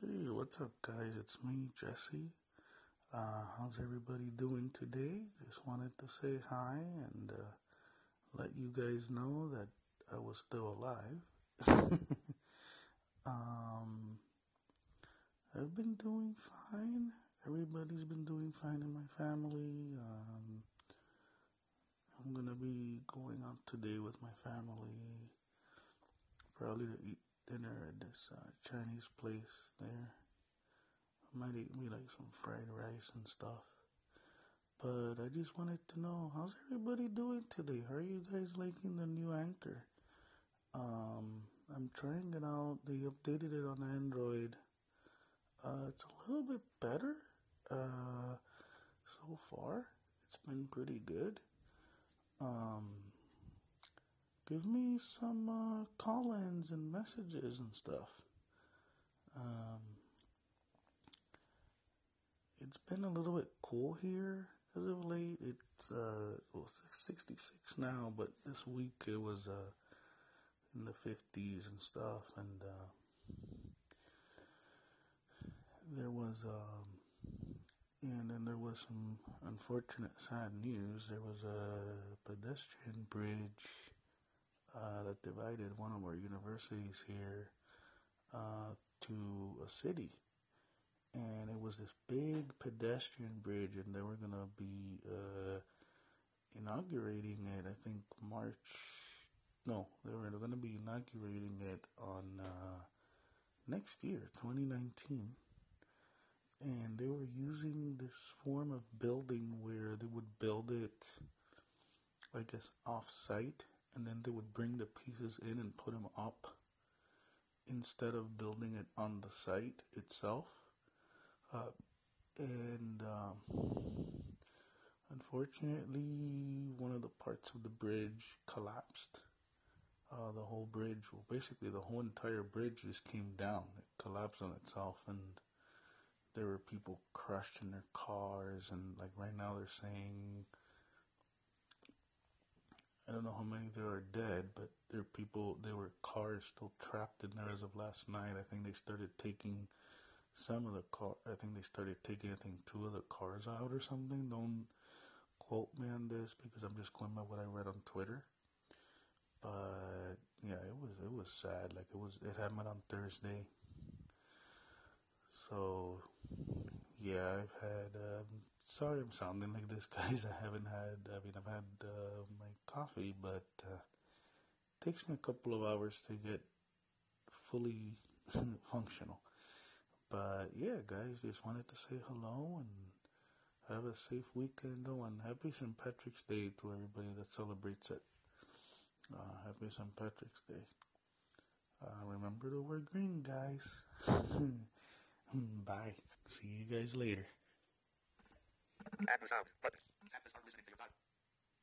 Hey, what's up, guys? It's me, Jesse. Uh, how's everybody doing today? Just wanted to say hi and uh, let you guys know that I was still alive. um, I've been doing fine. Everybody's been doing fine in my family. Um, I'm gonna be going out today with my family, probably to eat dinner at this uh, Chinese place there. I might eat me like some fried rice and stuff. But I just wanted to know how's everybody doing today? How are you guys liking the new anchor? Um, I'm trying it out. They updated it on Android. Uh, it's a little bit better. Uh, so far, it's been pretty good. Um, give me some uh, call-ins and messages and stuff. Um, it's been a little bit cool here as of late. It's uh, well, 66 now, but this week it was uh, in the 50s and stuff, and uh, there was um, and then there was some unfortunate, sad news. There was a pedestrian bridge uh, that divided one of our universities here uh, to a city and it was this big pedestrian bridge, and they were gonna be uh, inaugurating it. I think March. No, they were gonna be inaugurating it on uh, next year, 2019. And they were using this form of building where they would build it, I guess, off site, and then they would bring the pieces in and put them up instead of building it on the site itself. Uh, and um, unfortunately, one of the parts of the bridge collapsed. Uh, the whole bridge, well, basically the whole entire bridge just came down. It collapsed on itself, and there were people crushed in their cars. And like right now, they're saying, I don't know how many there are dead, but there are people. There were cars still trapped in there as of last night. I think they started taking some of the car, I think they started taking, I think, two of the cars out or something. Don't quote me on this because I'm just going by what I read on Twitter. But yeah, it was it was sad. Like it was, it happened on Thursday. So yeah, I've had. Um, sorry, I'm sounding like this, guys. I haven't had. I mean, I've had uh, my coffee, but uh, it takes me a couple of hours to get fully functional. But yeah, guys, just wanted to say hello and have a safe weekend. Oh, and happy St. Patrick's Day to everybody that celebrates it. Uh, happy St. Patrick's Day. Uh, remember to wear green, guys. Hmm, bye. See you guys later. Start listening to your dial.